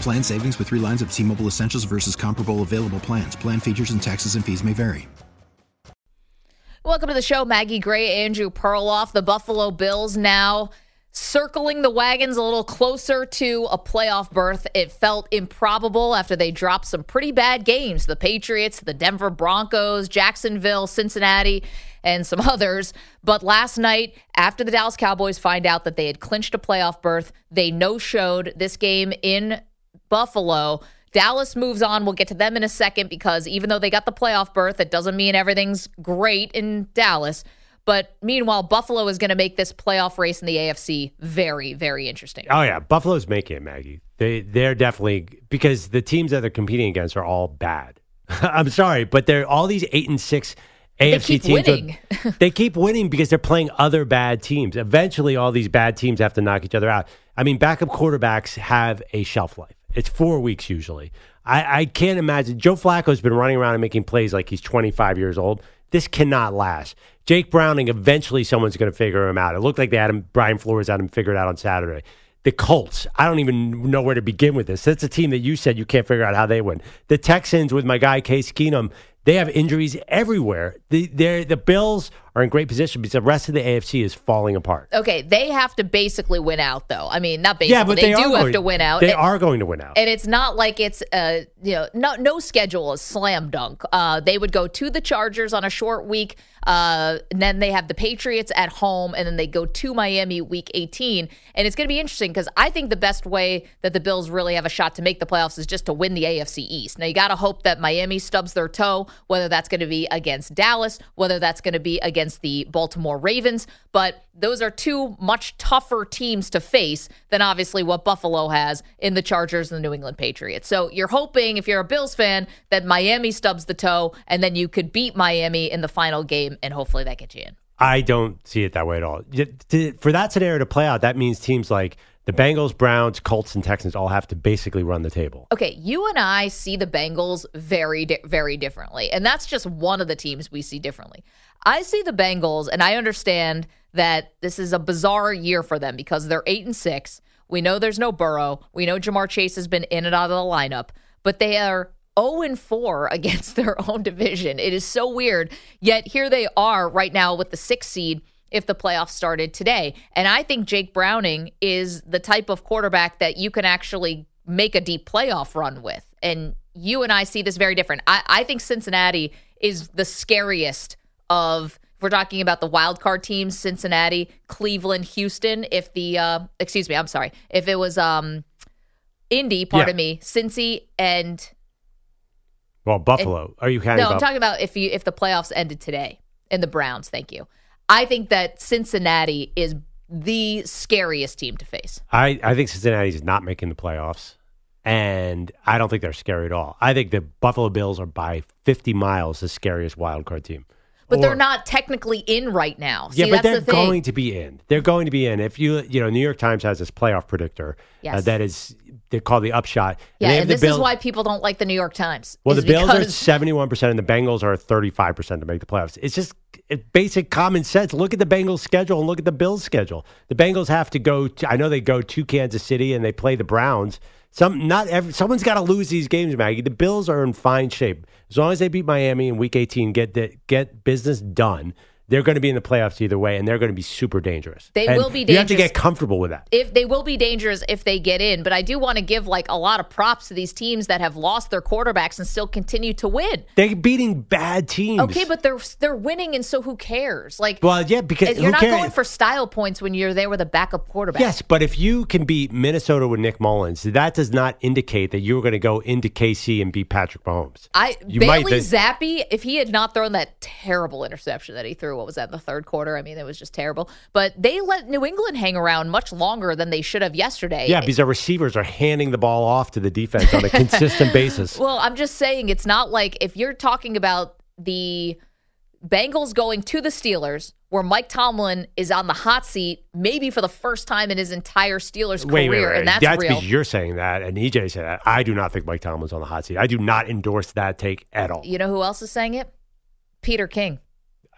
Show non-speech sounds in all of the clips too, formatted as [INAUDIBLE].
Plan savings with three lines of T Mobile Essentials versus comparable available plans. Plan features and taxes and fees may vary. Welcome to the show, Maggie Gray, Andrew Perloff. The Buffalo Bills now circling the wagons a little closer to a playoff berth. It felt improbable after they dropped some pretty bad games the Patriots, the Denver Broncos, Jacksonville, Cincinnati, and some [LAUGHS] others. But last night, after the Dallas Cowboys find out that they had clinched a playoff berth, they no showed this game in Buffalo. Dallas moves on. We'll get to them in a second because even though they got the playoff berth, it doesn't mean everything's great in Dallas. But meanwhile, Buffalo is going to make this playoff race in the AFC very, very interesting. Oh yeah, Buffalo's making it, Maggie. They they're definitely because the teams that they're competing against are all bad. [LAUGHS] I'm sorry, but they're all these eight and six AFC teams. Winning. Are, [LAUGHS] they keep winning because they're playing other bad teams. Eventually, all these bad teams have to knock each other out. I mean, backup quarterbacks have a shelf life. It's four weeks usually. I, I can't imagine. Joe Flacco's been running around and making plays like he's 25 years old. This cannot last. Jake Browning, eventually someone's going to figure him out. It looked like they had him, Brian Flores had him figured out on Saturday. The Colts, I don't even know where to begin with this. That's a team that you said you can't figure out how they win. The Texans, with my guy Case Keenum, they have injuries everywhere. The the Bills are in great position because the rest of the AFC is falling apart. Okay, they have to basically win out, though. I mean, not basically. Yeah, but they, they do have to win out. They and, are going to win out, and it's not like it's uh you know no no schedule is slam dunk. Uh, they would go to the Chargers on a short week. Uh, and then they have the Patriots at home, and then they go to Miami week 18. And it's going to be interesting because I think the best way that the Bills really have a shot to make the playoffs is just to win the AFC East. Now, you got to hope that Miami stubs their toe, whether that's going to be against Dallas, whether that's going to be against the Baltimore Ravens. But those are two much tougher teams to face than obviously what Buffalo has in the Chargers and the New England Patriots. So you're hoping, if you're a Bills fan, that Miami stubs the toe and then you could beat Miami in the final game and hopefully that gets you in. I don't see it that way at all. For that scenario to play out, that means teams like the Bengals, Browns, Colts, and Texans all have to basically run the table. Okay, you and I see the Bengals very, very differently. And that's just one of the teams we see differently. I see the Bengals, and I understand that this is a bizarre year for them because they're eight and six. We know there's no Burrow. We know Ja'Marr Chase has been in and out of the lineup, but they are 0 and 4 [LAUGHS] against their own division. It is so weird. Yet here they are right now with the sixth seed if the playoffs started today. And I think Jake Browning is the type of quarterback that you can actually make a deep playoff run with. And you and I see this very different. I, I think Cincinnati is the scariest of if we're talking about the wild card teams, Cincinnati, Cleveland, Houston, if the uh excuse me, I'm sorry. If it was um Indy, pardon yeah. me, Cincy and well, Buffalo. Are you counting? No, I'm talking about if you if the playoffs ended today in the Browns. Thank you. I think that Cincinnati is the scariest team to face. I, I think Cincinnati is not making the playoffs, and I don't think they're scary at all. I think the Buffalo Bills are by 50 miles the scariest wild card team. But or, they're not technically in right now. See, yeah, but they're the going to be in. They're going to be in. If you, you know, New York Times has this playoff predictor uh, yes. uh, that is they call the upshot. Yeah, and, and this Bill- is why people don't like the New York Times. Well, the Bills are seventy one percent, and the Bengals are thirty five percent to make the playoffs. It's just basic common sense. Look at the Bengals schedule and look at the Bills schedule. The Bengals have to go. To, I know they go to Kansas City and they play the Browns. Some not every, someone's got to lose these games, Maggie. The Bills are in fine shape as long as they beat Miami in Week 18, get the, get business done. They're going to be in the playoffs either way, and they're going to be super dangerous. They And will be dangerous. You have to get comfortable with that. if they will be dangerous if they get in, but I do want to give like a lot of props to these teams that have lost their quarterbacks and still continue to win. They're beating bad teams. Okay, but they're they're winning, and so who cares? Like, well, yeah, because you're not cares? going for style points when you're there with a backup quarterback. Yes, but if you can beat Minnesota with Nick Mullens, that does not indicate that you're going to go into KC and beat Patrick Mahomes. I You Bailey might- Zappe, if he had not thrown that terrible interception that he threw, what was that in the third quarter? I mean, it was just terrible. But they let New England hang around much longer than they should have yesterday. Yeah, because our receivers are handing the ball off to the defense on a [LAUGHS] consistent basis. Well, I'm just saying it's not like if you're talking about the Bengals going to the Steelers, where Mike Tomlin is on the hot seat, maybe for the first time in his entire Steelers Wait, career, wait, wait. and that's, that's real. because you're saying that, and EJ said that. I do not think Mike Tomlin's on the hot seat. I do not endorse that take at all. You know who else is saying it? Peter King.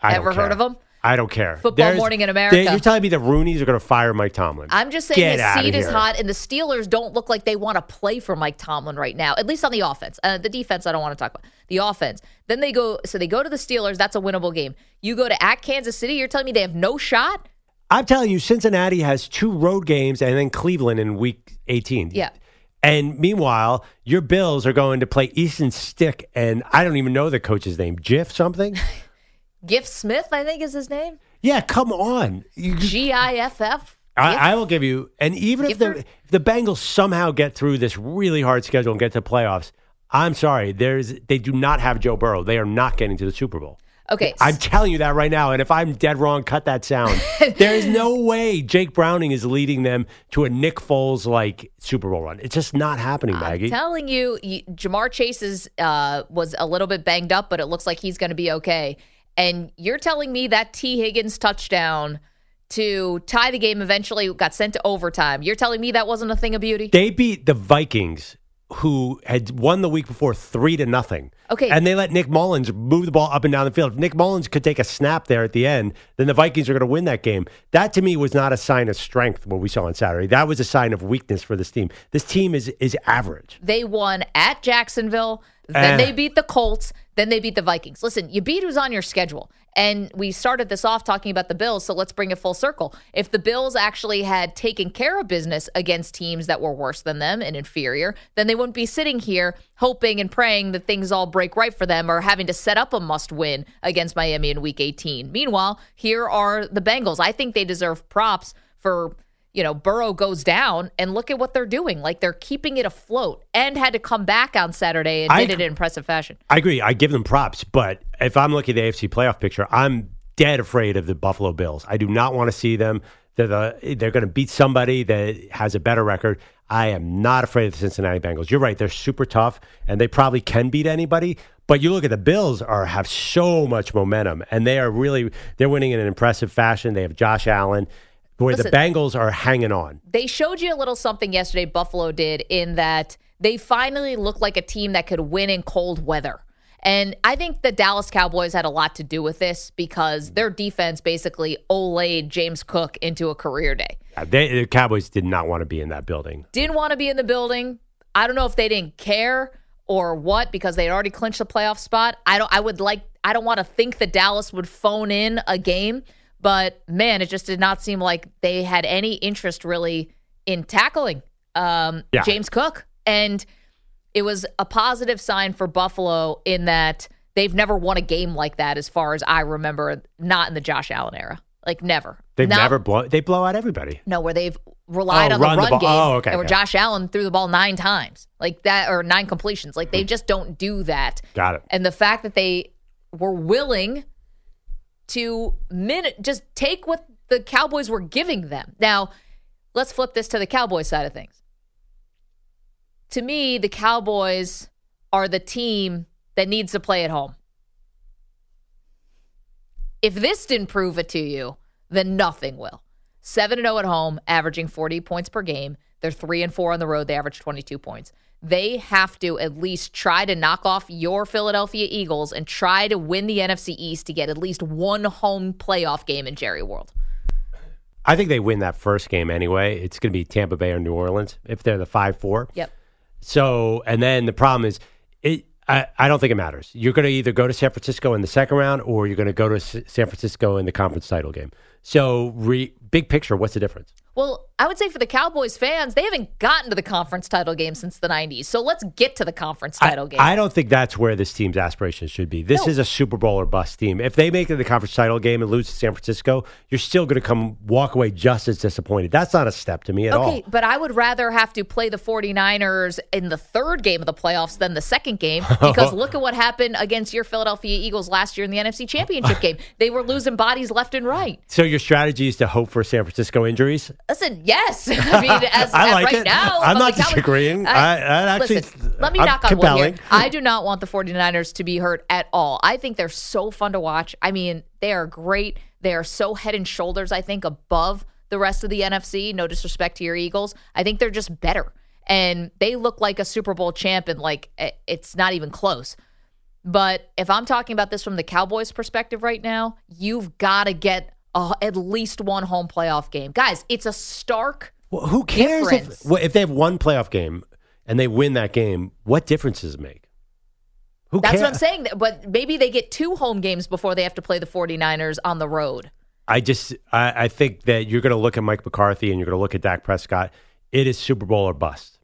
I Ever heard of him? I don't care. Football Morning in America. You're telling me the Rooneys are going to fire Mike Tomlin? I'm just saying Get his seat is hot, and the Steelers don't look like they want to play for Mike Tomlin right now, at least on the offense. Uh, the defense, I don't want to talk about. The offense. Then they go, so they go to the Steelers. That's a winnable game. You go to at Kansas City. You're telling me they have no shot? I'm telling you, Cincinnati has two road games and then Cleveland in week 18. Yeah. And meanwhile, your Bills are going to play Easton Stick, and I don't even know the coach's name. Jiff something? [LAUGHS] Giff Smith, I think is his name. yeah, come on. G I F F. I, I will give you, and even if the, if the Bengals somehow get through this really hard schedule and get to the playoffs, I'm sorry, there's they do not have Joe Burrow. They are not getting to the Super Bowl. Okay. I'm telling you that right now. And if I'm dead wrong, cut that sound. [LAUGHS] there is no way Jake Browning is leading them to a Nick Foles like Super Bowl run. It's just not happening, Maggie. I'm telling you, you Ja'Marr Chase is, uh, was a little bit banged up, but it looks like he's going to be okay. And you're telling me that Tee Higgins touchdown to tie the game eventually got sent to overtime. You're telling me that wasn't a thing of beauty? they beat the Vikings, who had won the week before three to nothing. Okay. And they let Nick Mullens move the ball up and down the field. If Nick Mullens could take a snap there at the end, then the Vikings are going to win that game. That to me was not a sign of strength, what we saw on Saturday. That was a sign of weakness for this team. This team is is average. They won at Jacksonville. Then Eh. they beat the Colts. Then they beat the Vikings. Listen, you beat who's on your schedule. And we started this off talking about the Bills, so let's bring it full circle. If the Bills actually had taken care of business against teams that were worse than them and inferior, then they wouldn't be sitting here hoping and praying that things all break right for them or having to set up a must win against Miami in week 18. Meanwhile, here are the Bengals. I think they deserve props for you know, Burrow goes down and look at what they're doing. Like they're keeping it afloat and had to come back on Saturday and I did it in impressive fashion. I agree. I give them props, but if I'm looking at the AFC playoff picture, I'm dead afraid of the Buffalo Bills. I do not want to see them. They're the, they're going to beat somebody that has a better record. I am not afraid of the Cincinnati Bengals. You're right; they're super tough, and they probably can beat anybody. But you look at the Bills are have so much momentum, and they are really they're winning in an impressive fashion. They have Josh Allen, where Listen. the Bengals are hanging on. They showed you a little something yesterday, Buffalo did, in that they finally looked like a team that could win in cold weather. And I think the Dallas Cowboys had a lot to do with this because their defense basically olayed James Cook into a career day. Uh, They, the Cowboys did not want to be in that building. didn't want to be in the building. I don't know if they didn't care or what because they had already clinched the playoff spot. I don't I would like I don't want to think that Dallas would phone in a game, but man, it just did not seem like they had any interest really in tackling um, Yeah. James Cook. And it was a positive sign for Buffalo in that they've never won a game like that as far as I remember, not in the Josh Allen era. Like never. They've Not- never blow. They blow out everybody. no, where they've relied Oh, on the run the run ball. game. Oh, okay, And where okay. Josh Allen threw the ball nine times, like that, or nine completions. Like they just don't do that. Got it. And the fact that they were willing to minute just take what the Cowboys were giving them. Now, let's flip this to the Cowboys side of things. To me, the Cowboys are the team that needs to play at home. If this didn't prove it to you, then nothing will. 7 0 at home, averaging 40 points per game. They're 3 and 4 on the road. They average 22 points. They have to at least try to knock off your Philadelphia Eagles and try to win the NFC East to get at least one home playoff game in Jerry World. I think they win that first game anyway. It's going to be Tampa Bay or New Orleans if they're the five four. Yep. So, and then the problem is, it. I, I don't think it matters. You're going to either go to San Francisco in the second round or you're going to go to S- San Francisco in the conference title game. So, re, big picture, what's the difference? Well, I would say for the Cowboys fans, they haven't gotten to the conference title game since the 90s. So let's get to the conference title I, game. I don't think that's where this team's aspirations should be. This No. is a Super Bowl or bust team. If they make it to the conference title game and lose to San Francisco, you're still going to come walk away just as disappointed. That's not a step to me at Okay, all. but I would rather have to play the 49ers in the third game of the playoffs than the second game [LAUGHS] because look at what happened against your Philadelphia Eagles last year in the NFC Championship [LAUGHS] game. They were losing bodies left and right. So your strategy is to hope for San Francisco injuries. Listen, yes. [LAUGHS] I mean, as, [LAUGHS] I like right it. now, I'm not disagreeing. I- I actually- listen, let me I'm knock on wood here. I do not want the 49ers to be hurt at all. I think they're so fun to watch. I mean, they are great. They are so head and shoulders, I think, above the rest of the NFC. No disrespect to your Eagles. I think they're just better. And they look like a Super Bowl champ, and like eh, it's not even close. But if I'm talking about this from the Cowboys' perspective right now, you've got to get uh, at least one home playoff game. Guys, it's a stark Well, who cares if well, if they have one playoff game and they win that game? What difference does it make? Who That's cares? what I'm saying. But maybe they get two home games before they have to play the 49ers on the road. I just I, I think that you're going to look at Mike McCarthy and you're going to look at Dak Prescott. It is Super Bowl or bust.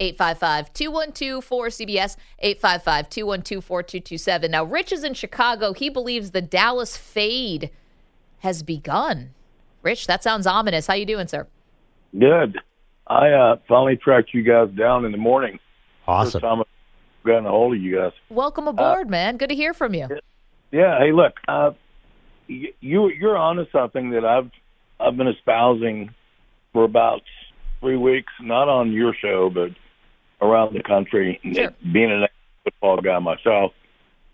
855 212 4CBS, 855 212 4227. Now, Rich is in Chicago. He believes the Dallas fade has begun. Rich, that sounds ominous. How you doing, sir? Good. I uh, finally tracked you guys down in the morning. Awesome. First time I've gotten a hold of you guys. Welcome aboard, man. Good to hear from you. Yeah. Hey, look, uh, you you're onto something that I've I've been espousing for about three weeks, not on your show, but around the country. Sure. Being a football guy myself,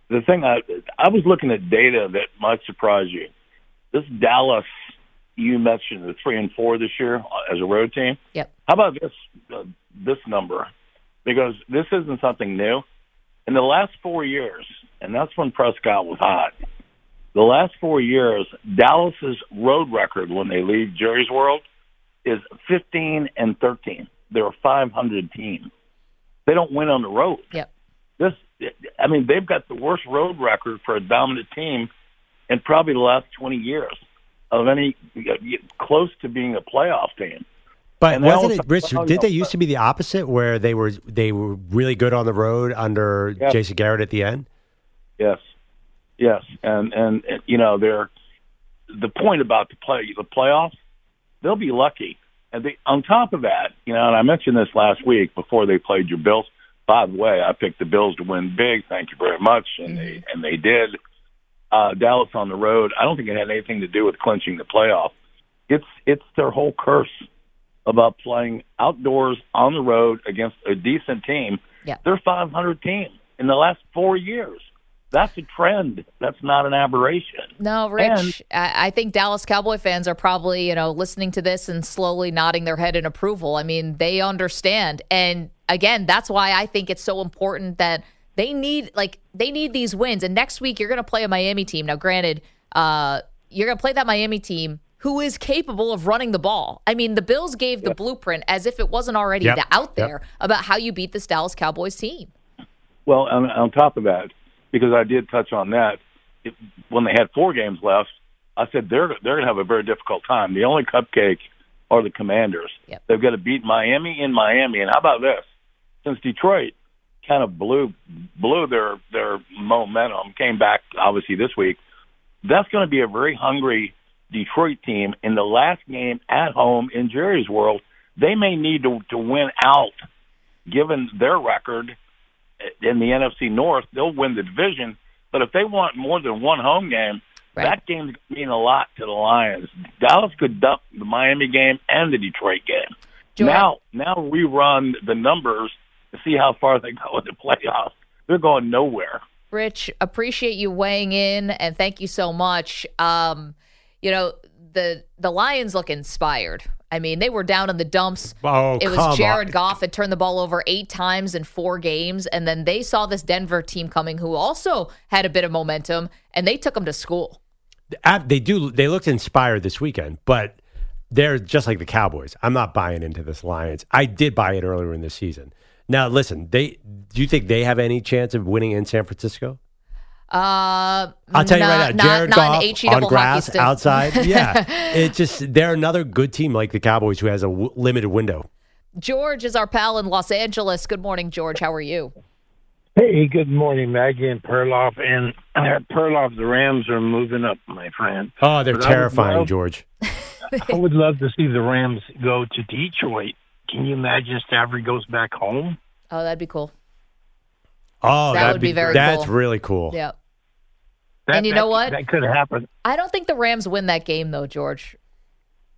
the thing I I was looking at data that might surprise you. This Dallas, you mentioned the three and four this year as a road team. Yep. How about this uh, this number? Because this isn't something new. In the last four years, and that's when Prescott was hot. The last four years, Dallas's road record when they leave Jerry's World is 15 and 13. They're a 500 team. They don't win on the road. Yep. This, I mean, they've got the worst road record for a dominant team in probably the last 20 years of any close to being a playoff team. But And wasn't it, Rich? Did no, they used to be the opposite, where they were they were really good on the road under Yeah. Jason Garrett at the end? Yes, yes, and and, and you know they're the point about the play the playoffs. They'll be lucky, and they, on top of that, you know, and I mentioned this last week before they played your Bills. By the way, I picked the Bills to win big. Thank you very much, and mm-hmm. they and they did. Uh, Dallas on the road. I don't think it had anything to do with clinching the playoff. It's it's their whole curse about playing outdoors on the road against a decent team. Yeah. They're 500 team in the last four years. That's a trend. That's not an aberration. No, Rich, I, I think Dallas Cowboy fans are probably, you know, listening to this and slowly nodding their head in approval. I mean, they understand. And again, that's why I think it's so important that they need like they need these wins. And next week you're gonna play a Miami team. Now, granted, uh, you're gonna play that Miami team who is capable of running the ball. I mean, the Bills gave the blueprint as if it wasn't already Yep, out yep. there about how you beat this Dallas Cowboys team. Well, on, on top of that, because I did touch on that, it, when they had four games left, I said they're they're going to have a very difficult time. The only cupcake are the Commanders. Yep. They've got to beat Miami in Miami. And how about this? Since Detroit kind of blew blew their their momentum, came back obviously this week. That's going to be a very hungry Detroit team in the last game at home in Jerry's World. They may need to to win out, given their record in the NFC North. They'll win the division, but if they want more than one home game, Right. that game's going mean a lot to the Lions. Dallas could dump the Miami game and the Detroit game. Joy- Now, now rerun the numbers to see how far they go in the playoffs. They're going nowhere. Rich, appreciate you weighing in and thank you so much. Um, you know, the the Lions look inspired. I mean, they were down in the dumps. Oh, it was Jared on. Goff had turned the ball over eight times in four games, and then they saw this Denver team coming who also had a bit of momentum, and they took them to school. Ab- They do. They looked inspired this weekend, but they're just like the Cowboys. I'm not buying into this Lions. I did buy it earlier in the season. Now, listen, they do you think they have any chance of winning in San Francisco? Uh, I'll tell you right now, not, Jared not, Goff not on grass outside. [LAUGHS] Yeah, it's just they're another good team like the Cowboys who has a w- limited window. George is our pal in Los Angeles. Good morning, George. How are you? Hey, good morning, Maggie and Perloff. And uh, Perloff, the Rams are moving up, my friend. Oh, they're But I would terrifying, love- George. [LAUGHS] I would love to see the Rams go to Detroit. Can you imagine if Stafford goes back home? Oh, that'd be cool. Oh, That that'd would be very That's cool. really cool. Yeah. That, And you that- know what? That could happen. I don't think the Rams win that game, though, George.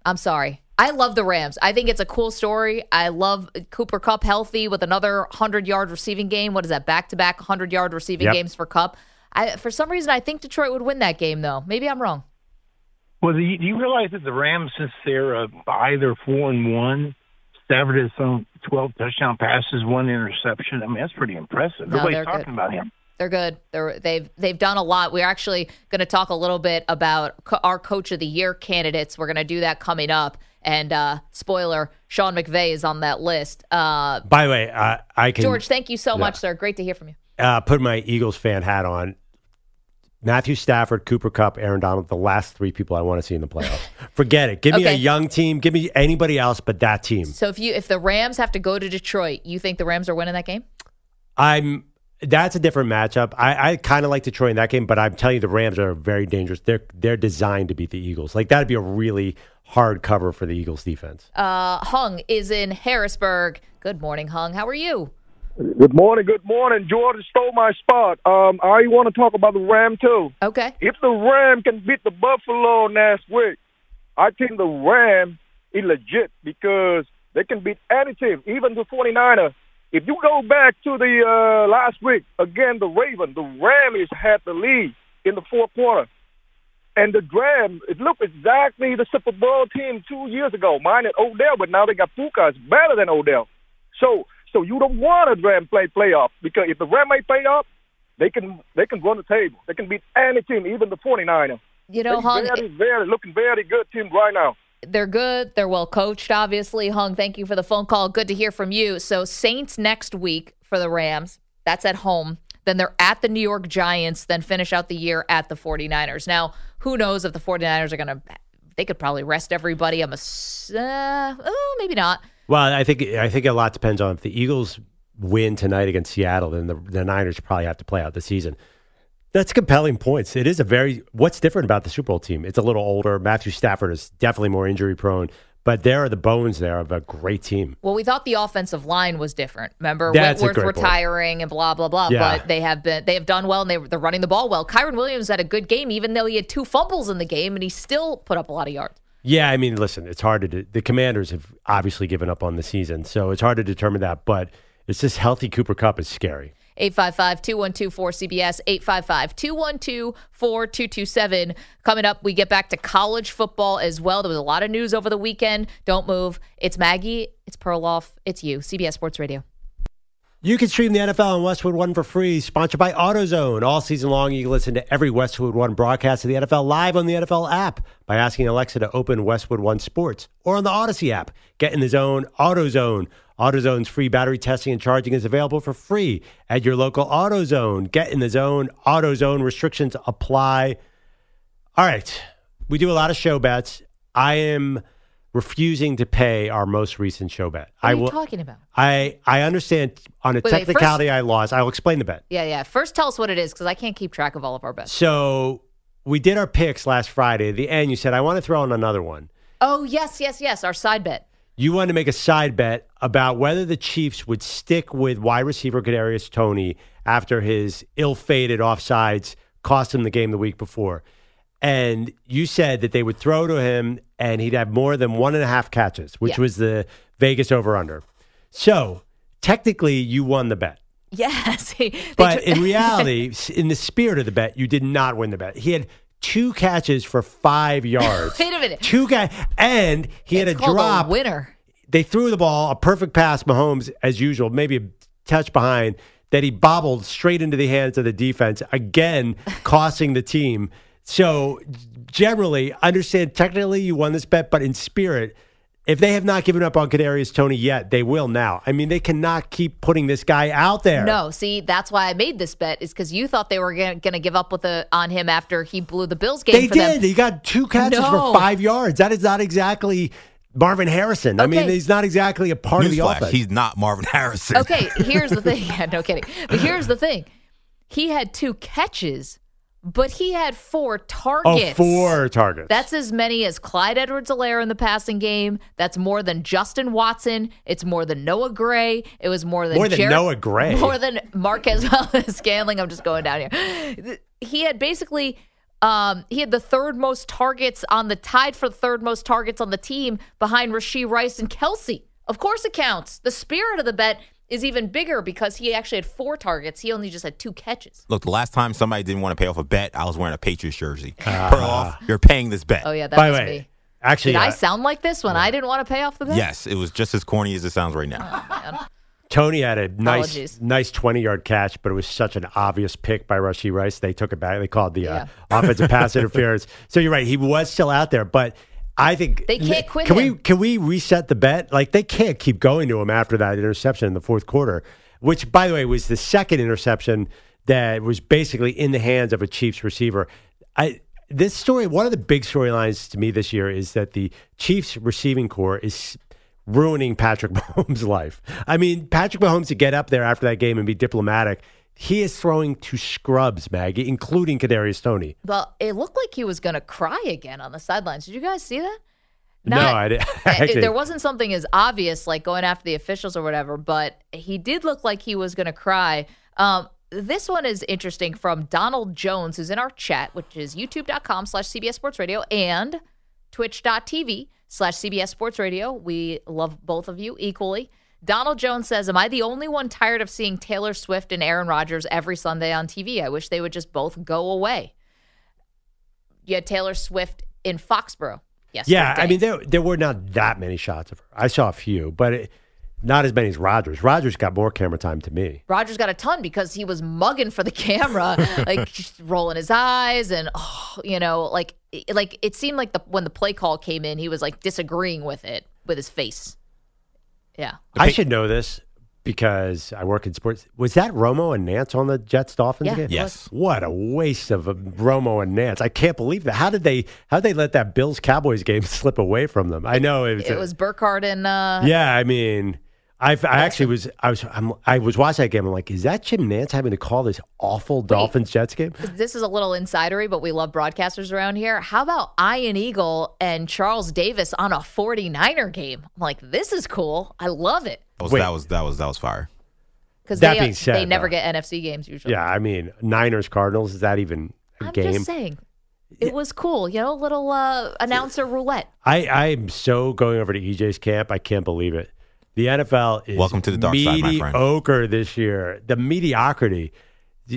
I'm sorry. I love the Rams. I think it's a cool story. I love Cooper Kupp healthy with another 100 yard receiving game. What is that? Back to back 100 yard receiving Yep. games for Kupp. I, for some reason, I think Detroit would win that game, though. Maybe I'm wrong. Well, do you, do you realize that the Rams, since they're uh, by their four and one, Stafford has thrown twelve touchdown passes, one interception. I mean, that's pretty impressive. No, Nobody's they're talking good. about him. They're good. They're they've they've done a lot. We're actually going to talk a little bit about co- our coach of the year candidates. We're going to do that coming up. And uh, spoiler, Sean McVay is on that list. Uh, By the way, I, I can George, thank you so Yeah. much, sir. Great to hear from you. uh, put my Eagles fan hat on. Matthew Stafford, Cooper Kupp, Aaron Donald, the last three people I want to see in the playoffs. Forget it. Give me a young team. Give me anybody else but that team. So if you if the Rams have to go to Detroit, you think the Rams are winning that game? I'm. That's a different matchup. I, I kind of like Detroit in that game, but I'm telling you, the Rams are very dangerous. They're they're designed to beat the Eagles. Like that'd be a really hard cover for the Eagles defense. Uh, Hung is in Harrisburg. Good morning, Hung. How are you? Good morning, good morning. George stole my spot. Um, I want to talk about the Ram too. Okay. If the Ram can beat the Buffalo last week, I think the Ram is legit because they can beat any team, even the 49er. If you go back to the uh, last week, again, the Raven, the Ram is had the lead in the fourth quarter. And the Ram, it looked exactly the Super Bowl team two years ago, mine minus Odell, but now they got Puka. It's better than Odell. So, so you don't want a Ram play playoff because if the Ram make playoff, they can they can run the table. They can beat any team, even the 49er. You know, Hung, very, very looking very good team right now. they're good. They're well coached, obviously. Hung, thank you for the phone call. Good to hear from you. So, Saints next week for the Rams. That's at home. Then they're at the New York Giants, then finish out the year at the 49ers. Now, who knows if the 49ers are going to, they could probably rest everybody. I'm a, uh, oh, maybe not. Well, I think I think a lot depends on if the Eagles win tonight against Seattle, then the, the Niners probably have to play out the season. That's compelling points. It is a very what's different about the Super Bowl team. It's a little older. Matthew Stafford is definitely more injury prone, but there are the bones there of a great team. Well, we thought the offensive line was different. Remember, That's point. retiring and blah blah blah. Yeah. But they have been they have done well and they, they're running the ball well. Kyren Williams had a good game, even though he had two fumbles in the game, and he still put up a lot of yards. Yeah, I mean, listen, it's hard to. De- the Commanders have obviously given up on the season, so it's hard to determine that. But it's just healthy Cooper Kupp is scary. 855 212 4CBS, 855 212 4227. Coming up, we get back to college football as well. There was a lot of news over the weekend. Don't move. It's Maggie, it's Perloff, it's you, CBS Sports Radio. You can stream the NFL on Westwood One for free, sponsored by AutoZone. All season long, you can listen to every Westwood One broadcast of the NFL live on the NFL app by asking Alexa to open Westwood One Sports or on the Odyssey app. Get in the zone, AutoZone. AutoZone's free battery testing and charging is available for free at your local AutoZone. Get in the zone, AutoZone. Restrictions apply. All right. We do a lot of show bets. I am refusing to pay our most recent show bet. What I are you will. talking about? I I understand on a Wait, wait, first- technicality I lost. I'll explain the bet. Yeah, yeah. First, tell us what it is because I can't keep track of all of our bets. So we did our picks last Friday. At the end, you said I want to throw in another one. Oh, yes, yes, yes. Our side bet. You wanted to make a side bet about whether the Chiefs would stick with wide receiver Kadarius Toney after his ill-fated offsides cost him the game the week before. And you said that they would throw to him and he'd have more than one and a half catches, which Yeah. was the Vegas over/under. So technically, you won the bet. Yes. [LAUGHS] But in reality, [LAUGHS] in the spirit of the bet, you did not win the bet. He had two catches for five yards. [LAUGHS] Wait a minute. Two guys, and he had a drop. a winner. They threw the ball, a perfect pass, Mahomes, as usual, maybe a touch behind, that he bobbled straight into the hands of the defense, again, costing the team. So, generally, understand technically you won this bet, but in spirit, if they have not given up on Kadarius Toney yet, they will now. I mean, they cannot keep putting this guy out there. No, see, that's why I made this bet is because you thought they were going to give up with a, on him after he blew the Bills game. they for did. Them. He got two catches No. for five yards. That is not exactly Marvin Harrison. I mean, he's not exactly a part of the Newsflash, offense. he's not Marvin Harrison. Okay, here's the thing. [LAUGHS] [LAUGHS] Yeah, no kidding. But here's the thing. He had two catches, but he had four targets. four targets. That's as many as Clyde Edwards Helaire in the passing game. That's more than Justin Watson. It's more than Noah Gray. It was more than More than Jared- Noah Gray. More than Marquez [LAUGHS] Valdes Scantling. I'm just going down here. He had basically um, he had the third most targets on the tied for the third most targets on the team behind Rashee Rice and Kelce. Of course it counts. The spirit of the bet is even bigger because he actually had four targets. He only just had two catches. Look, the last time somebody didn't want to pay off a bet, I was wearing a Patriots jersey. [LAUGHS] Ah. Perloff, you're paying this bet. Oh yeah, that By the was way, me. actually, Did I uh, sound like this when I didn't want to pay off the bet? Yes, it was just as corny as it sounds right now. Man. Toney had a nice, Apologies. nice twenty-yard catch, but it was such an obvious pick by Rashee Rice. They took it back. They called the uh, offensive pass interference. [LAUGHS] So you're right; he was still out there, but I think They can't quit Can him. we can we reset the bet? Like they can't keep going to him after that interception in the fourth quarter, which, by the way, was the second interception that was basically in the hands of a Chiefs receiver. I this story, one of the big storylines to me this year is that the Chiefs receiving core is ruining Patrick [LAUGHS] Mahomes' life. I mean, Patrick Mahomes to get up there after that game and be diplomatic, he is throwing to scrubs, Maggie, including Kadarius Toney. Well, it looked like he was going to cry again on the sidelines. Did you guys see that? No, I [LAUGHS] [LAUGHS] didn't- actually- there wasn't something as obvious like going after the officials or whatever, but he did look like he was going to cry. Um, this one is interesting from Donald Jones, who's in our chat, which is youtube.com slash CBS Sports Radio and twitch.tv slash CBS Sports Radio. We love both of you equally. Donald Jones says, Am I the only one tired of seeing Taylor Swift and Aaron Rodgers every Sunday on TV? I wish they would just both go away. You had Taylor Swift in Foxborough yesterday. Yeah, I mean there there were not that many shots of her. I saw a few, but it, not as many as Rodgers. Rodgers got more camera time to me. Rodgers got a ton because he was mugging for the [LAUGHS] camera, like [LAUGHS] just rolling his eyes and oh, you know, like it- like it seemed like the when the play call came in, he was like disagreeing with it with his face. Yeah. I should know this because I work in sports. Was that Romo and Nantz on the Jets Dolphins Yeah, game? it Yes. What a waste of uh, Romo and Nantz. I can't believe that. How did they how did they let that Bills Cowboys game [LAUGHS] slip away from them? I know it was, It was Burkhardt and uh Yeah, I mean, I I actually was I was I'm, I was watching that game. I'm like, is that Jim Nantz having to call this awful Dolphins Jets game? this is a little insidery, but we love broadcasters around here. How about Ian Eagle and Charles Davis on a 49er game? I'm like, this is cool. I love it. That was, Wait. that was that was that was fire. Because That they, being said, they never though- get NFC games usually. Yeah, I mean, Niners Cardinals is that even a I'm game? I'm just saying. It was cool, you know, little uh, announcer roulette. I I'm so going over to EJ's camp. I can't believe it. The NFL is Welcome to the dark side, my friend. mediocre this year. The mediocrity.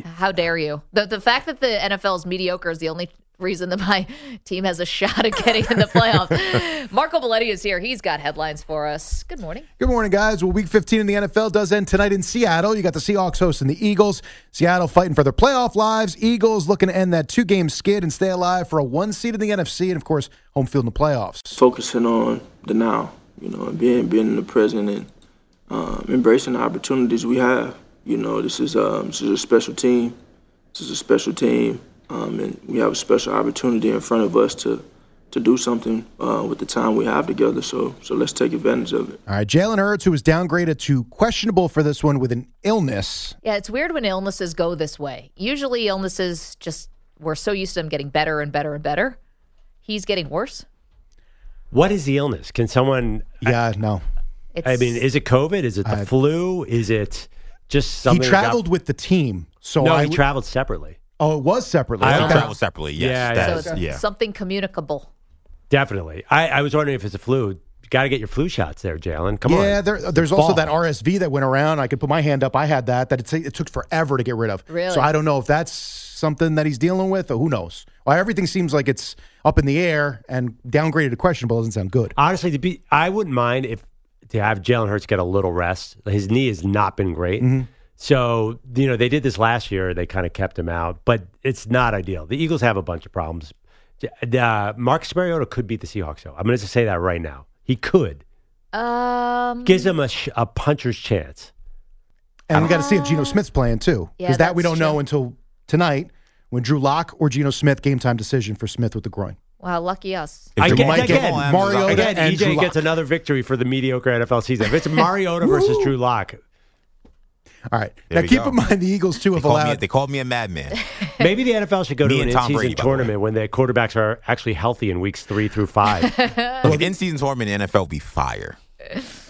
How dare you? The the fact that the NFL is mediocre is the only reason that my team has a shot at getting in the playoffs. [LAUGHS] Marco Belletti is here. He's got headlines for us. Good morning. Good morning, guys. Well, week 15 in the NFL does end tonight in Seattle. You got the Seahawks hosting the Eagles. Seattle fighting for their playoff lives. Eagles looking to end that two game skid and stay alive for a one seed in the NFC and, of course, home field in the playoffs. focusing on the now, you know, and being being in the present and um, embracing the opportunities we have. You know, this is um, this is a special team. This is a special team, um, and we have a special opportunity in front of us to to do something uh, with the time we have together. So so let's take advantage of it. All right, Jalen Hurts, who was downgraded to questionable for this one with an illness. Yeah, it's weird when illnesses go this way. Usually, illnesses just, we're so used to them getting better and better and better. He's getting worse. What is the illness? Can someone? Yeah, no. It's, I mean, is it COVID? Is it the I- flu? Is it just something? he that got- traveled with the team. So no, I he traveled separately. Oh, it was separately. I They don't Okay. travel separately. Yes, Yeah, that yeah. is- so yeah. something communicable. Definitely. I, I was wondering if it's a flu. You got to get your flu shots there, Jalen. Come yeah, on. Yeah, there, there's also that RSV that went around. I could put my hand up. I had that. That it, it took forever to get rid of. Really? So I don't know if that's something that he's dealing with, or who knows. Well, everything seems like it's up in the air and downgraded to questionable doesn't sound good. Honestly, to be, I wouldn't mind if to have Jalen Hurts get a little rest. His knee has not been great. Mm-hmm. So, you know, they did this last year. They kind of kept him out, but it's not ideal. The Eagles have a bunch of problems. Uh, Marcus Mariota could beat the Seahawks, though. I'm going to say that right now. He could. Um, Gives him a, sh- a puncher's chance. And we got to see if Geno Smith's playing too, Yeah, because that we don't know until tonight when Drew Lock or Geno Smith game time decision for Smith with the groin. wow, lucky us. If I Jamal- get, if again, Jamal Adams Mariota again, and Drew EJ gets another victory for the mediocre NFL season. If it's [LAUGHS] Mariota versus Drew Lock, All right. There now keep go. in mind the Eagles too They have called, me, allowed. they called me a madman. [LAUGHS] maybe the NFL should go to an in-season Brady, by the tournament when their quarterbacks are actually healthy in weeks three through five. [LAUGHS] Look, an in-season tournament in the NFL be fire.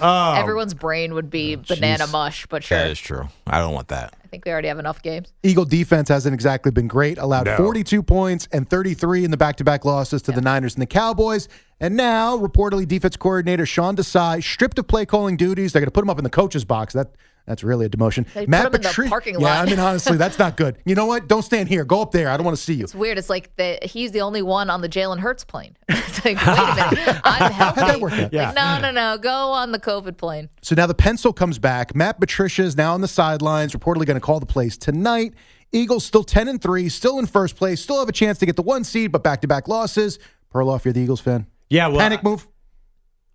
Oh, [LAUGHS] Everyone's brain would be banana mush, but sure. That is true. I don't want that. I think we already have enough games. Eagle defense hasn't exactly been great. Allowed No. 42 points and 33 in the back-to-back losses to the Niners and the Cowboys. And now, reportedly, defense coordinator Sean Desai stripped of play calling duties. They're going to put him up in the coach's box. That that's really a demotion. They put him in the Patri- parking Yeah. I mean, honestly, that's not good. You know what? Don't stand here. Go up there. I don't want to see you. It's weird. It's like the, he's the only one on the Jalen Hurts plane. [LAUGHS] it's like, wait a [LAUGHS] minute, I'm healthy. that work out? Yeah. Like, no, no, no. Go on the COVID plane. So now the pencil comes back. Matt Patricia is now on the sidelines, reportedly going to call the plays tonight. Eagles still 10 and 3, still in first place, still have a chance to get the one seed, but back to back losses. Perloff, you're the Eagles fan. yeah. Well, Panic move?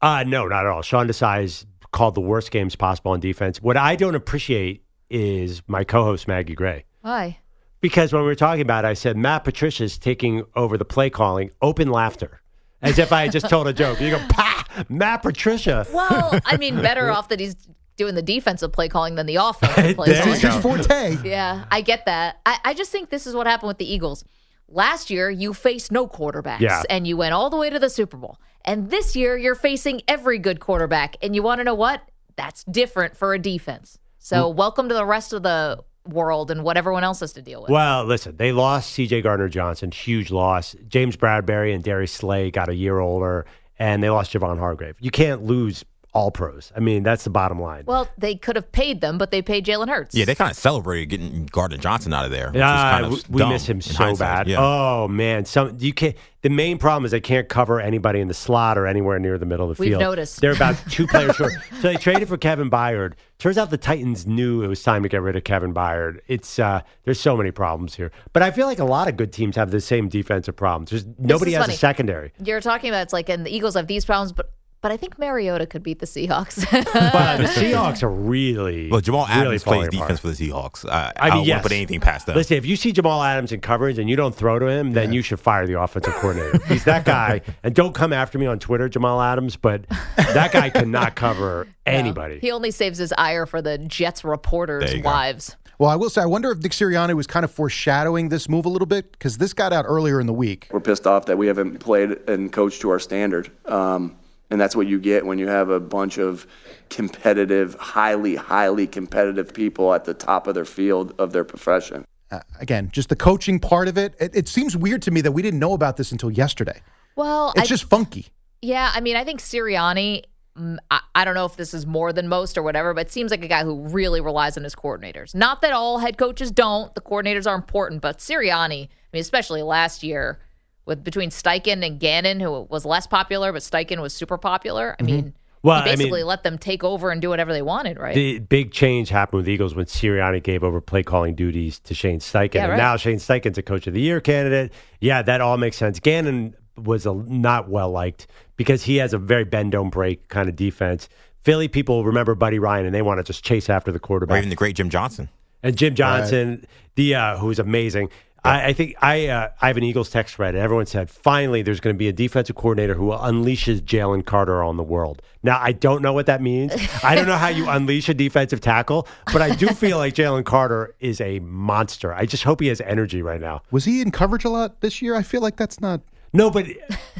Uh, no, not at all. Sean Desai's called the worst games possible on defense. What I don't appreciate is my co-host Maggie Gray. Why? Because when we were talking about it, I said Matt Patricia's taking over the play calling, open laughter. As if I had just told a joke. You go, pa, Matt Patricia. Well, I mean, better [LAUGHS] off that he's doing the defensive play calling than the offensive [LAUGHS] play There calling. It's his forte. Yeah, I get that. I, I just think this is what happened with the Eagles. Last year, you faced no quarterbacks Yeah. and you went all the way to the Super Bowl. And this year, you're facing every good quarterback. And you want to know what? That's different for a defense. So, mm. welcome to the rest of the world and what everyone else has to deal with. Well, listen, they lost C.J. Gardner Johnson, huge loss. James Bradberry and Darius Slay got a year older, and they lost Javon Hargrave. You can't lose all pros. I mean, that's the bottom line. Well, they could have paid them, but they paid Jalen Hurts. Yeah, they kind of celebrated getting Gardner Johnson out of there. Yeah, kind of we- we miss him so hindsight. bad. Yeah. Oh man, some you can't. The main problem is they can't cover anybody in the slot or anywhere near the middle of the We've field. noticed. they're about [LAUGHS] two players short. So they traded for Kevin Byard. Turns out the Titans knew it was time to get rid of Kevin Byard. It's uh, there's so many problems here, but I feel like a lot of good teams have the same defensive problems. There's nobody is has funny. a secondary. You're talking about it's like, and the Eagles have these problems, but but I think Mariota could beat the Seahawks. [LAUGHS] But the Seahawks are really Well, Jamal Adams falling plays apart. defense for the Seahawks. I, I I, mean, don't yes. put anything past them. Listen, if you see Jamal Adams in coverage and you don't throw to him, then you should fire the offensive coordinator. He's that guy. [LAUGHS] And don't come after me on Twitter, Jamal Adams, but that guy cannot cover [LAUGHS] anybody. he only saves his ire for the Jets reporters' There you go. Well, I will say, I wonder if Nick Sirianni was kind of foreshadowing this move a little bit because this got out earlier in the week. We're pissed off that we haven't played and coached to our standard. Um, and that's what you get when you have a bunch of competitive, highly, highly competitive people at the top of their field of their profession. Uh, again, just the coaching part of it. it. It seems weird to me that we didn't know about this until yesterday. Well, It's I, just funky. yeah, I mean, I think Sirianni. mm, I, I don't know if this is more than most or whatever, but it seems like a guy who really relies on his coordinators. Not that all head coaches don't; the coordinators are important, but Sirianni, I mean, especially last year with between Steichen and Gannon, who was less popular, but Steichen was super popular. I mean, Mm-hmm. Well, he I mean- basically let them take over and do whatever they wanted, right? The big change happened with the Eagles when Sirianni gave over play calling duties to Shane Steichen. Yeah, And right. now Shane Steichen's a coach of the year candidate. Yeah, that all makes sense. Gannon was a, not well liked because he has a very bend don't break kind of defense. Philly people remember Buddy Ryan and they want to just chase after the or quarterback. even the great Jim Johnson. and Jim Johnson, the uh, who's amazing. I, I think I uh, I have an Eagles text thread, and everyone said finally there's going to be a defensive coordinator who unleashes Jalen Carter on the world. Now I don't know what that means. I don't know how you unleash a defensive tackle, but I do feel like Jalen Carter is a monster. I just hope he has energy right now. Was he in coverage a lot this year? I feel like that's not. No, but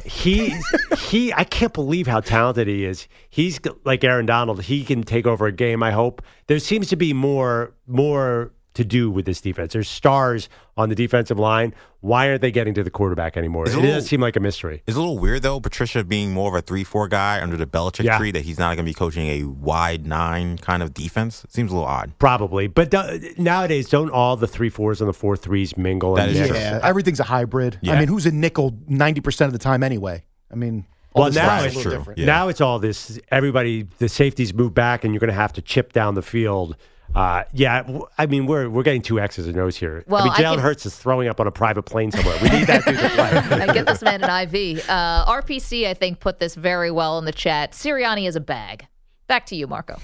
he he I can't believe how talented he is. He's like Aaron Donald. He can take over a game, I hope. There seems to be more more to do with this defense. There's stars on the defensive line. Why aren't they getting to the quarterback anymore? It's It a does little- seem like a mystery. It's a little weird though, Patricia being more of a three-four guy under the Belichick Yeah. tree. That he's not going to be coaching a wide nine kind of defense. It seems a little odd. Probably. But do- nowadays don't all the three fours and the four threes mingle That and is mix? true. Yeah, everything's a hybrid. I mean, who's a nickel 90% of the time anyway? I mean, Well, now it's true. Yeah. Now it's all this. Everybody, the safeties move back, and you're going to have to chip down the field. Uh, yeah, I mean we're we're getting two X's and O's here. Well, I mean I Jalen can- Hurts is throwing up on a private plane somewhere. We need that dude to play. [LAUGHS] I get this man an IV. Uh, RPC, I think, put this very well in the chat. Sirianni is a bag. Back to you, Marco.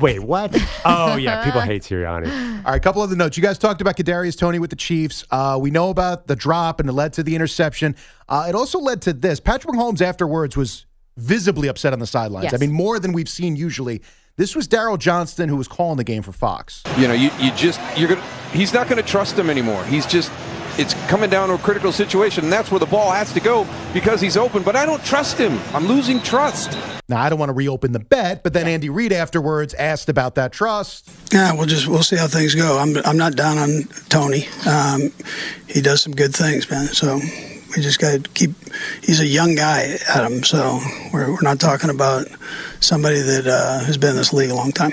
Wait, what? Oh yeah, people hate Sirianni. [LAUGHS] All right, a couple other notes. You guys talked about Kadarius Toney with the Chiefs. Uh, we know about the drop and it led to the interception. Uh, it also led to this. Patrick Mahomes afterwards was visibly upset on the sidelines. Yes. I mean, more than we've seen usually. This was Daryl Johnston who was calling the game for Fox. You know, you, you just you're gonna. He's not going to trust him anymore. He's just. It's coming down to a critical situation, and that's where the ball has to go because he's open. But I don't trust him. I'm losing trust. Now, I don't want to reopen the bet, but then Andy Reid afterwards asked about that trust. Yeah, we'll just we'll see how things go. I'm I'm not down on Tony. Um, he does some good things, man. So we just got to keep. He's a young guy, Adam. So we're we're not talking about somebody that uh, has been in this league a long time.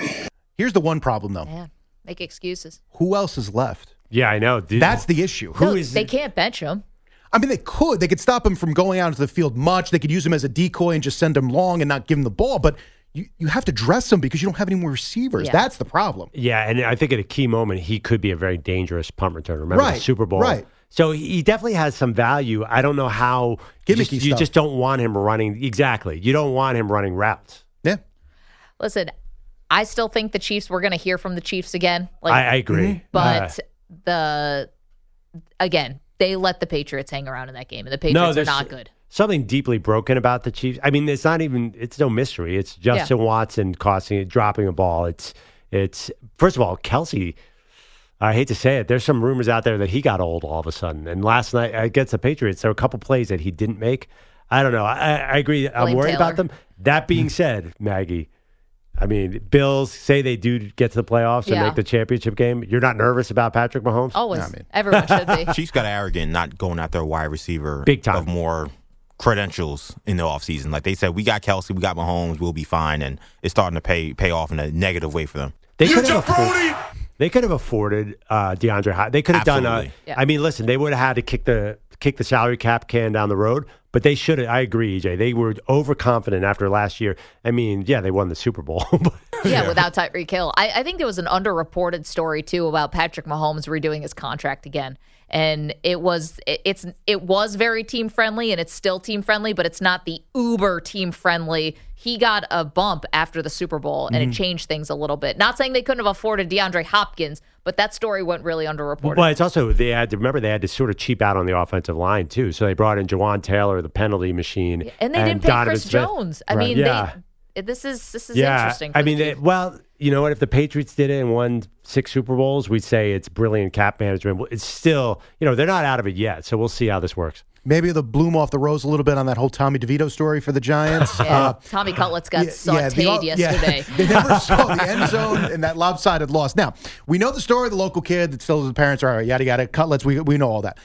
Here's the one problem, though. Yeah, make excuses. Who else is left? Yeah, I know. Dude. That's the issue. no, they can't bench him. I mean, they could. They could stop him from going out into the field much. They could use him as a decoy and just send him long and not give him the ball. But you, you have to dress him because you don't have any more receivers. Yeah. That's the problem. Yeah, and I think at a key moment he could be a very dangerous punt returner. Remember the Super Bowl, right. So he definitely has some value. I don't know how you just, you just don't want him running exactly. You don't want him running routes. Yeah. Listen, I still think the Chiefs. We're going to hear from the Chiefs again. I, I agree. But Uh, the again, they let the Patriots hang around in that game, and the no, Patriots are not good. Something deeply broken about the Chiefs. I mean, it's not even. It's no mystery. It's Justin Watson costing it, dropping a ball. It's it's first of all Kelce. I hate to say it. There's some rumors out there that he got old all of a sudden. And last night against the Patriots, there were a couple plays that he didn't make. I don't know. I, I agree. I'm Blame worried Taylor. about them. That being said, Maggie, I mean, Bills say they do get to the playoffs and Yeah. make the championship game. You're not nervous about Patrick Mahomes? Always, everyone should be. [LAUGHS] Chiefs got arrogant not going after a wide receiver Big time. of more credentials in the offseason. Like they said, we got Kelce, we got Mahomes, we'll be fine, and it's starting to pay pay off in a negative way for them. They could have afforded, they could have afforded uh, DeAndre. Hop- They could have done. Uh, Absolutely. Yeah. I mean, listen, they would have had to kick the kick the salary cap can down the road, but they should have. I agree, EJ. They were overconfident after last year. I mean, yeah, they won the Super Bowl. [LAUGHS] but- Yeah, without Tyreek Hill. I, I think there was an underreported story too about Patrick Mahomes redoing his contract again. And it was it, it's it was very team friendly and it's still team friendly, but it's not the uber team friendly. He got a bump after the Super Bowl and Mhm. it changed things a little bit. Not saying they couldn't have afforded DeAndre Hopkins, but that story went really underreported. Well, it's also they had to remember they had to sort of cheap out on the offensive line too. So they brought in Jawaan Taylor, the penalty machine, and they didn't pay Donovan Chris Smith. Jones. I Right. mean, yeah. they this is this is yeah. interesting. I mean, they, Chiefs. well, you know what? If the Patriots did it and won six Super Bowls, we'd say it's brilliant cap management. It's still, you know, they're not out of it yet. So we'll see how this works. Maybe the bloom off the rose a little bit on that whole Tommy DeVito story for the Giants. [LAUGHS] Yeah, Uh, Tommy Cutlets got yeah, sauteed the- yeah, yesterday. [LAUGHS] they never [LAUGHS] saw the end zone in that lopsided loss. Now, we know the story of the local kid that still his parents are yada yada cutlets. We, we know all that.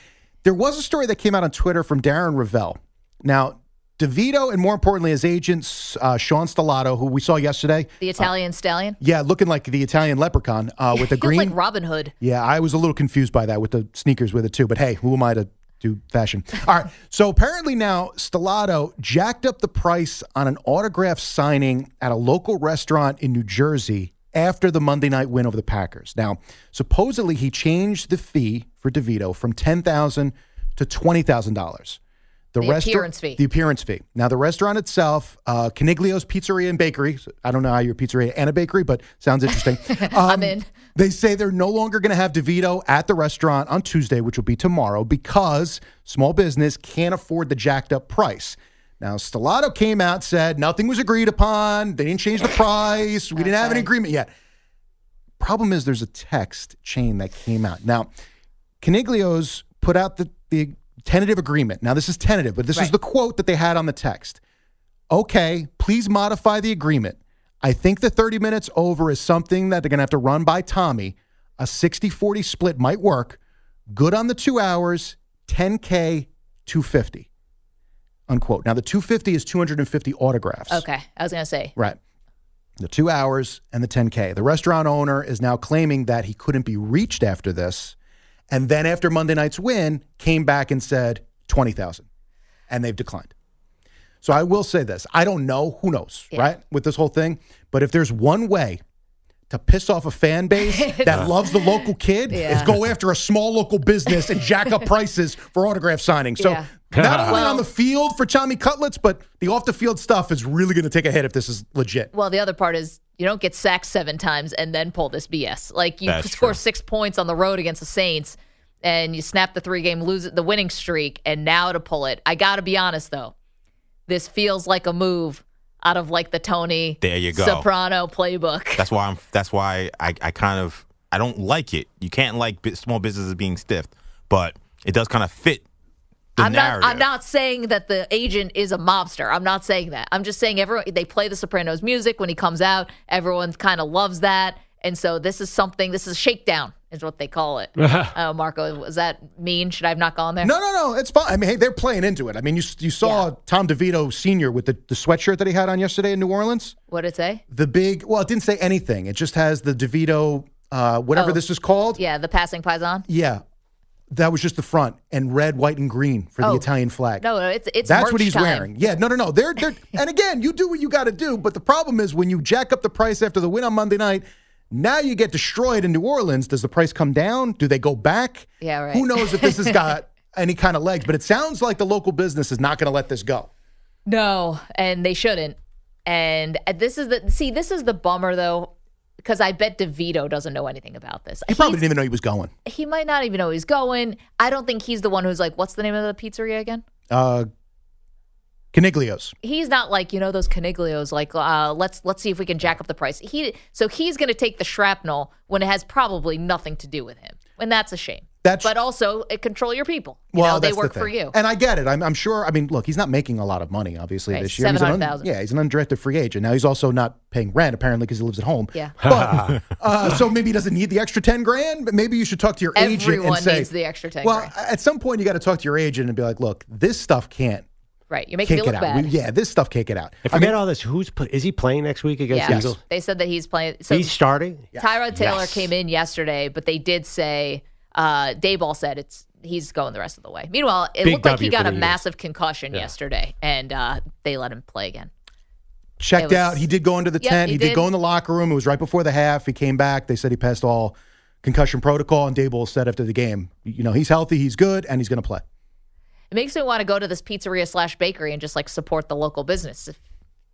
There was a story that came out on Twitter from Darren Rovell. Now, DeVito, and more importantly, his agents, uh, Sean Stellato, who we saw yesterday. The uh, Italian uh, stallion? Yeah, looking like the Italian leprechaun uh, with the [LAUGHS] green. like Robin Hood. Yeah, I was a little confused by that with the sneakers with it, too. But hey, who am I to do fashion? [LAUGHS] All right. So apparently now, Stellato jacked up the price on an autograph signing at a local restaurant in New Jersey after the Monday night win over the Packers. Now, supposedly he changed the fee for DeVito from 10000 to $20,000. The, the resta- appearance fee. The appearance fee. Now, the restaurant itself, uh, Caniglio's Pizzeria and Bakery. So I don't know how your pizzeria and a bakery, but sounds interesting. [LAUGHS] Um, I'm in. They say they're no longer going to have DeVito at the restaurant on Tuesday, which will be tomorrow, because small business can't afford the jacked up price. Now, Stellato came out, said nothing was agreed upon. They didn't change the price. We didn't have an agreement yet. Problem is, there's a text chain that came out. Now, Caniglio's put out the, the tentative agreement. Now, this is tentative, but this is the quote that they had on the text. Okay, please modify the agreement. I think the 30 minutes over is something that they're going to have to run by Tommy. A 60 40 split might work. Good on the two hours, 10K, 250. Unquote. Now, the 250 is 250 autographs. Okay, I was gonna say. Right. The two hours and the 10K. The restaurant owner is now claiming that he couldn't be reached after this. And then after Monday night's win, came back and said 20,000. And they've declined. So I will say this I don't know, who knows, right, with this whole thing. But if there's one way to piss off a fan base [LAUGHS] that loves the local kid is go after a small local business and jack up prices for autograph signings. So Yeah. not only Well- on the field for Tommy Cutlets, but the off the field stuff is really going to take a hit if this is legit. Well, the other part is you don't get sacked seven times and then pull this BS. Like you That's score true. six points on the road against the Saints, and you snap the three game lose the winning streak, and now to pull it. I got to be honest though, this feels like a move out of like the Tony There you go. Soprano playbook. That's why I'm. That's why I, I kind of I don't like it. You can't like small businesses being stiffed, but it does kind of fit the I'm narrative. not. I'm not saying that the agent is a mobster. I'm not saying that. I'm just saying everyone they play the Sopranos music when he comes out. Everyone kind of loves that, and so this is something. This is a shakedown, is what they call it. oh, [LAUGHS] Marco, was that mean? Should I have not gone there? No, no, no. It's fine. I mean, hey, they're playing into it. I mean, you you saw Tom DeVito Sr. with the, the sweatshirt that he had on yesterday in New Orleans. What did it say? The big, well, it didn't say anything. It just has the DeVito, uh, whatever Oh. this is called. Yeah, the passing paisan. Yeah. That was just the front and red, white, and green for the Oh. Italian flag. No, no, it's it's That's merch what he's time. wearing. Yeah, no, no, no. They're they're [LAUGHS] and again, you do what you got to do. But the problem is when you jack up the price after the win on Monday night, now you get destroyed in New Orleans. Does the price come down? Do they go back? Yeah, right. Who knows if this has [LAUGHS] got any kind of legs? But it sounds like the local business is not going to let this go. No, and they shouldn't. And uh, this is the see. This is the bummer though, because I bet DeVito doesn't know anything about this. He probably didn't even know he was going. he might not even know he's going. I don't think he's the one who's like, what's the name of the pizzeria again? Uh, Caniglios. He's not like you know those caniglios. Like, uh, let's let's see if we can jack up the price. He so he's going to take the shrapnel when it has probably nothing to do with him, and that's a shame. That's- but also uh, control your people. You well, know, they that's the work for you. and I get it. I'm, I'm sure. I mean, look, he's not making a lot of money, obviously, Right, this year. He's un- 700,000. yeah, he's an undrafted free agent. Now he's also not paying rent apparently because he lives at home. Yeah. But [LAUGHS] uh, so maybe he doesn't need the extra ten grand. But maybe you should talk to your agent and say, needs the extra 10 Well, grand. at some point you got to talk to your agent and be like, look, this stuff can't Right, you're making can't me look out. bad. We- yeah, this stuff can't get out. I forget all this. Who's pl- is he playing next week against Yeah, Eagles? they said that he's playing. So He's starting. Tyrod Taylor Yes. came in yesterday, but they did say uh, Daboll said it's he's going the rest of the way. Meanwhile, it Big looked like he W got for a Eagles. massive concussion yesterday, and uh, they let him play again. checked was- out. He did go into the Yep, tent. he He, did. did. go in the locker room. It was right before the half. He came back. They said he passed all concussion protocol. And Daboll said after the game, you know, he's healthy, he's good, and he's going to play. It makes me want to go to this pizzeria slash bakery and just like support the local business. If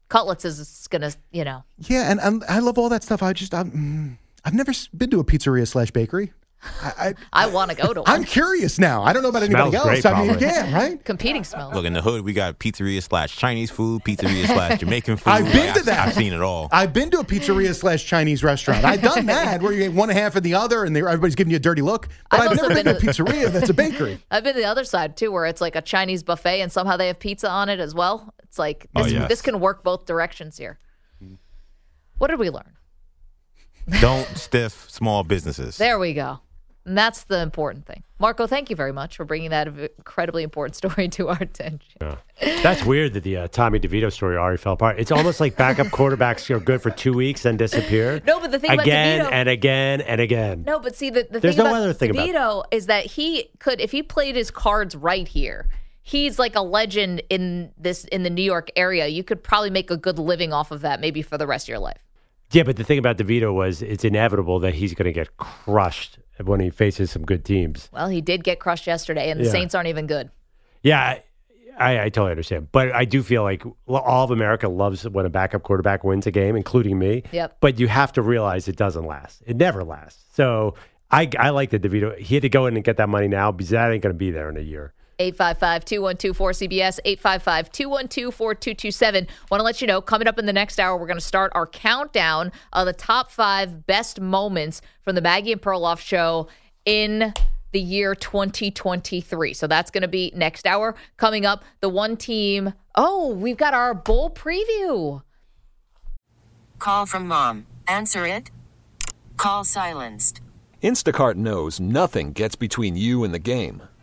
Cutlets is gonna, you know, Yeah, and, and I love all that stuff. I just, I'm, mm, I've never been to a pizzeria slash bakery. I, I want to go to one. I, I'm curious now. I don't know about anybody Smells else. great, I mean, probably. yeah, right. Competing smell. Look in the hood, we got pizzeria slash Chinese food, pizzeria [LAUGHS] slash Jamaican food. I've been Like, to that. I've seen it all. I've been to a pizzeria slash Chinese restaurant. I've done [LAUGHS] that where you get one half and the other, and everybody's giving you a dirty look. But I've I've, never been, been to a pizzeria [LAUGHS] that's a bakery. I've been to the other side too, where it's like a Chinese buffet and somehow they have pizza on it as well. It's like Oh, yes. this can work both directions here. What did we learn? Don't stiff small businesses. There we go. And that's the important thing. Marco, thank you very much for bringing that incredibly important [LAUGHS] story to our attention. That's weird that the uh, Tommy DeVito story already fell apart. It's almost like backup [LAUGHS] quarterbacks are good for two weeks and disappear. No, but the thing about again DeVito- and again and again. No, but see, the, the There's thing no about other thing about- DeVito is that he could, if he played his cards right here, he's like a legend in this in the New York area. You could probably make a good living off of that, maybe for the rest of your life. Yeah, but the thing about DeVito was it's inevitable that he's going to get crushed when he faces some good teams. Well, he did get crushed yesterday, and the Yeah. Saints aren't even good. Yeah, I, I totally understand. But I do feel like all of America loves when a backup quarterback wins a game, including me. Yep. But you have to realize it doesn't last. It never lasts. So I, I like that DeVito. He had to go in and get that money now because that ain't going to be there in a year. 855 212 4CBS, 855 212 4227. Want to let you know, coming up in the next hour, we're going to start our countdown of the top five best moments from the Maggie and Perloff show in the year 2023. So that's going to be next hour. Coming up, the one team. Oh, we've got our bowl preview. Call from mom. Answer it. Call silenced. Instacart knows nothing gets between you and the game.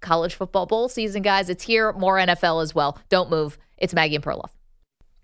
College football bowl season, guys. It's here. More NFL as well. Don't move. It's Maggie and Perloff.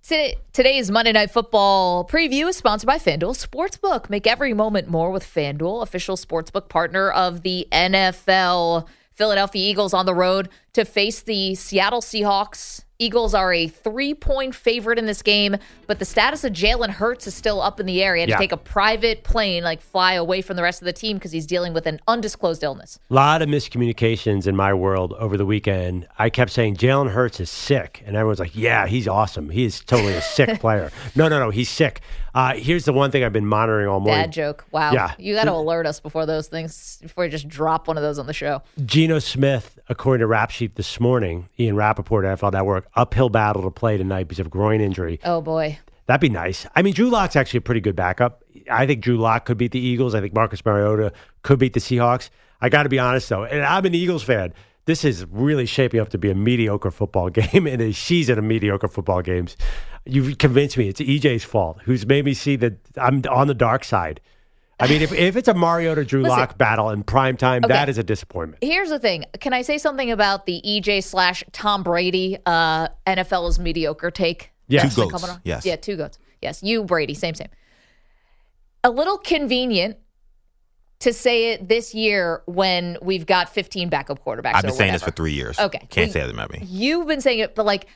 Today- Today's Monday Night Football preview is sponsored by FanDuel Sportsbook. Make every moment more with FanDuel, official sportsbook partner of the NFL. Philadelphia Eagles on the road to face the Seattle Seahawks. Eagles are a three point favorite in this game, but the status of Jalen Hurts is still up in the air. He had Yeah. to take a private plane, like fly away from the rest of the team because he's dealing with an undisclosed illness. A lot of miscommunications in my world over the weekend. I kept saying Jalen Hurts is sick, and everyone's like, "Yeah, he's awesome. He is totally a sick [LAUGHS] player." No, no, no, he's sick. Uh, here's the one thing I've been monitoring all morning. Dad joke. Wow. Yeah. You got to alert us before those things, before you just drop one of those on the show. Geno Smith, according to Rap Sheet this morning, Ian Rapoport, NFL Network, uphill battle to play tonight because of groin injury. Oh, boy. That'd be nice. I mean, Drew Lock's actually a pretty good backup. I think Drew Lock could beat the Eagles. I think Marcus Mariota could beat the Seahawks. I got to be honest, though, and I'm an Eagles fan. This is really shaping up to be a mediocre football [LAUGHS] game and a season of mediocre football games. You've convinced me it's EJ's fault, who's made me see that I'm on the dark side. I mean, if, [LAUGHS] if it's a Mariota Drew Listen. Lock battle in prime time, Okay. that is a disappointment. Here's the thing. Can I say something about the EJ slash Tom Brady uh, NFL is mediocre take? Yes. Two goats, coming on? yes. Yeah, two goats. Yes, you, Brady, same, same. A little convenient to say it this year when we've got 15 backup quarterbacks. I've been or saying this for three years. Okay. Can't We- say that about me. You've been saying it, but like,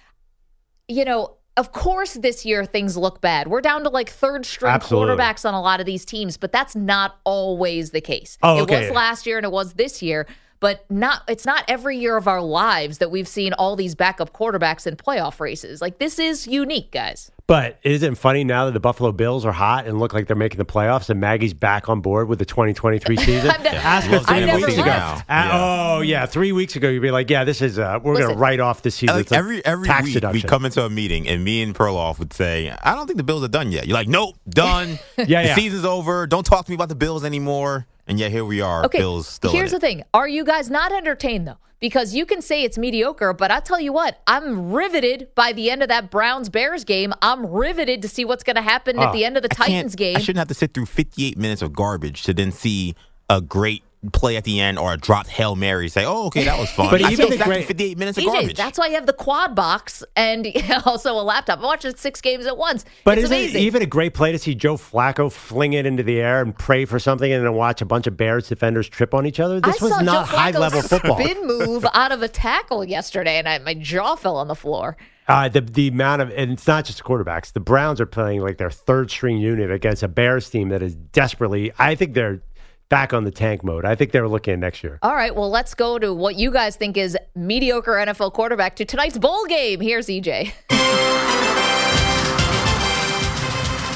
you know, of course this year things look bad. We're down to like third string Absolutely. quarterbacks on a lot of these teams, but that's not always the case. Oh, okay. It was last year and it was this year, but not it's not every year of our lives that we've seen all these backup quarterbacks in playoff races. Like this is unique, guys. But isn't it funny now that the Buffalo Bills are hot and look like they're making the playoffs and Maggie's back on board with the 2023 [LAUGHS] season? I've Ask her three weeks ago. draft. Uh, Oh, yeah. Three weeks ago, you'd be like, yeah, this is, uh, we're going to write off the season. Like every every tax week deduction. we come into a meeting and me and Perloff would say, "I don't think the Bills are done yet." You're like, "Nope, done. [LAUGHS] Yeah, the yeah. season's over. Don't talk to me about the Bills anymore." And yet here we are, Okay. Bills still. Here's the thing. Are you guys not entertained though? Because you can say it's mediocre, but I'll tell you what, I'm riveted by the end of that Browns Bears game. I'm riveted to see what's going to happen at Oh, the end of the I Titans game. I shouldn't have to sit through 58 minutes of garbage to then see a great play at the end or a dropped hail mary. Say, "Oh, okay, that was [LAUGHS] fun." But I even still the great- 58 minutes of EJ, garbage. that's why you have the quad box and [LAUGHS] also a laptop. I watched it six games at once. But it's isn't amazing. it even a great play to see Joe Flacco fling it into the air and pray for something and then watch a bunch of Bears defenders trip on each other? This I was saw not Joe high Flacco level football. Spin [LAUGHS] move out of a tackle yesterday, and I, my jaw fell on the floor. Uh, the the amount of and it's not just quarterbacks. The Browns are playing like their third string unit against a Bears team that is desperately. I think they're back on the tank mode. I think they're looking at next year. All right, well, let's go to what you guys think is mediocre NFL quarterback to tonight's bowl game. Here's EJ.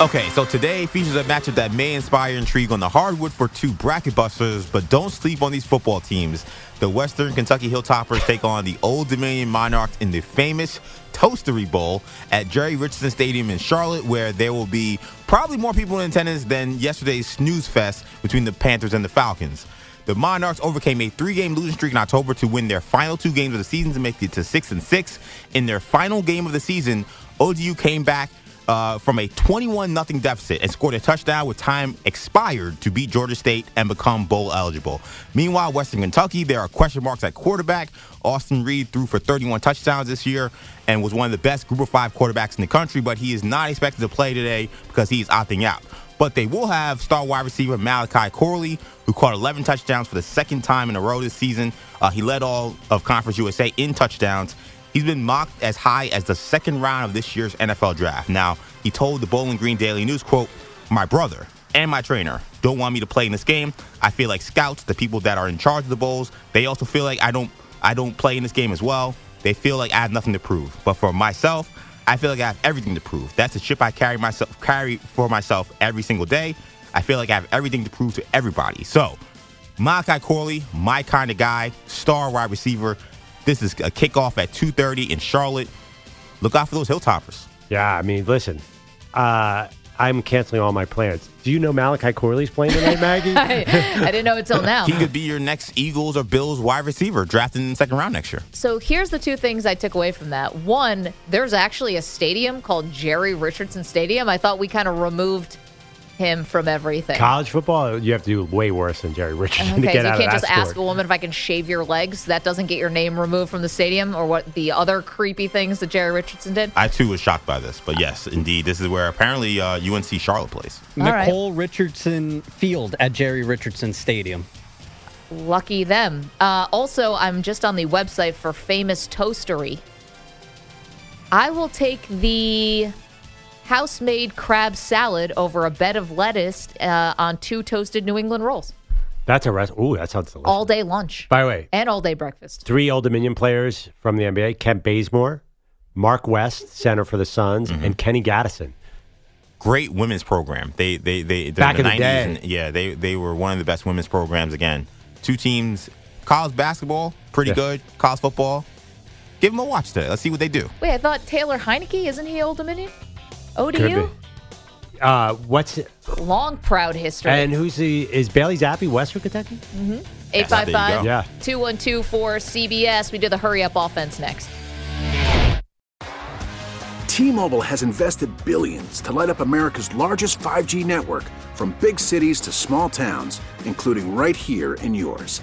Okay, so today features a matchup that may inspire intrigue on the hardwood for two bracket busters, but don't sleep on these football teams. The Western Kentucky Hilltoppers take on the Old Dominion Monarchs in the famous Toastery Bowl at Jerry Richardson Stadium in Charlotte, where there will be probably more people in attendance than yesterday's snooze fest between the Panthers and the Falcons. The Monarchs overcame a three-game losing streak in October to win their final two games of the season to make it to six and six. In their final game of the season, ODU came back uh, from a 21 0 deficit and scored a touchdown with time expired to beat Georgia State and become bowl eligible. Meanwhile, Western Kentucky, there are question marks at quarterback. Austin Reed threw for 31 touchdowns this year and was one of the best group of five quarterbacks in the country, but he is not expected to play today because he's opting out. But they will have star wide receiver Malachi Corley, who caught 11 touchdowns for the second time in a row this season. Uh, he led all of Conference USA in touchdowns. He's been mocked as high as the second round of this year's NFL draft. Now, he told the Bowling Green Daily News, quote, My brother and my trainer don't want me to play in this game. I feel like scouts, the people that are in charge of the bowls, they also feel like I don't I don't play in this game as well. They feel like I have nothing to prove. But for myself, I feel like I have everything to prove. That's the chip I carry myself carry for myself every single day. I feel like I have everything to prove to everybody. So, Malachi Corley, my kind of guy, star wide receiver. This is a kickoff at 2:30 in Charlotte. Look out for those Hilltoppers. Yeah, I mean, listen, uh, I'm canceling all my plans. Do you know Malachi Corley's playing tonight, Maggie? [LAUGHS] I, I didn't know until now. He could be your next Eagles or Bills wide receiver drafted in the second round next year. So here's the two things I took away from that. One, there's actually a stadium called Jerry Richardson Stadium. I thought we kind of removed him from everything. College football, you have to do way worse than Jerry Richardson to Okay, get so you out can't just that ask a woman if I can shave your legs. That doesn't get your name removed from the stadium, or what the other creepy things that Jerry Richardson did. I too was shocked by this, but yes, indeed, this is where apparently uh, UNC Charlotte plays. All right. McColl-Richardson Field at Jerry Richardson Stadium. Lucky them. Uh, also, I'm just on the website for Famous Toastery. I will take the house-made crab salad over a bed of lettuce uh, on two toasted New England rolls That's a rest. Ooh, that sounds delicious. all day lunch By the way, and all day breakfast. three Old Dominion players from the NBA: Kent Bazemore, Mark West, center for the Suns, Mm-hmm. and Kenny Gattison. Great women's program. They they they they're Back in the 90s day. and yeah, they they were one of the best women's programs again. Two teams, college basketball, pretty Yeah. good. College football, give them a watch today. Let's see what they do. Wait, I thought Taylor Heinicke isn't he Old Dominion? Could ODU. Uh, what's it? long proud history. And who's the? Is Bailey Zappe Western Kentucky? Mm-hmm. Yes, there you go. 855 Yeah. 212 for CBS. We do the hurry up offense next. T-Mobile has invested billions to light up America's largest 5G network from big cities to small towns, including right here in yours.